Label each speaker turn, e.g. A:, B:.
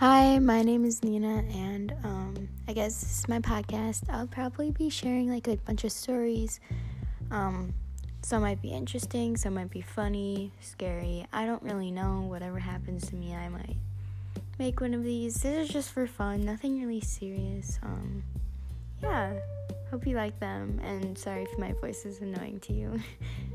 A: Hi, my name is Nina, and um, I guess this is my podcast. I'll probably be sharing like a bunch of stories. Um, some might be interesting, some might be funny, scary. I don't really know. Whatever happens to me, I might make one of these. This is just for fun, nothing really serious. Um, yeah, hope you like them, and sorry if my voice is annoying to you.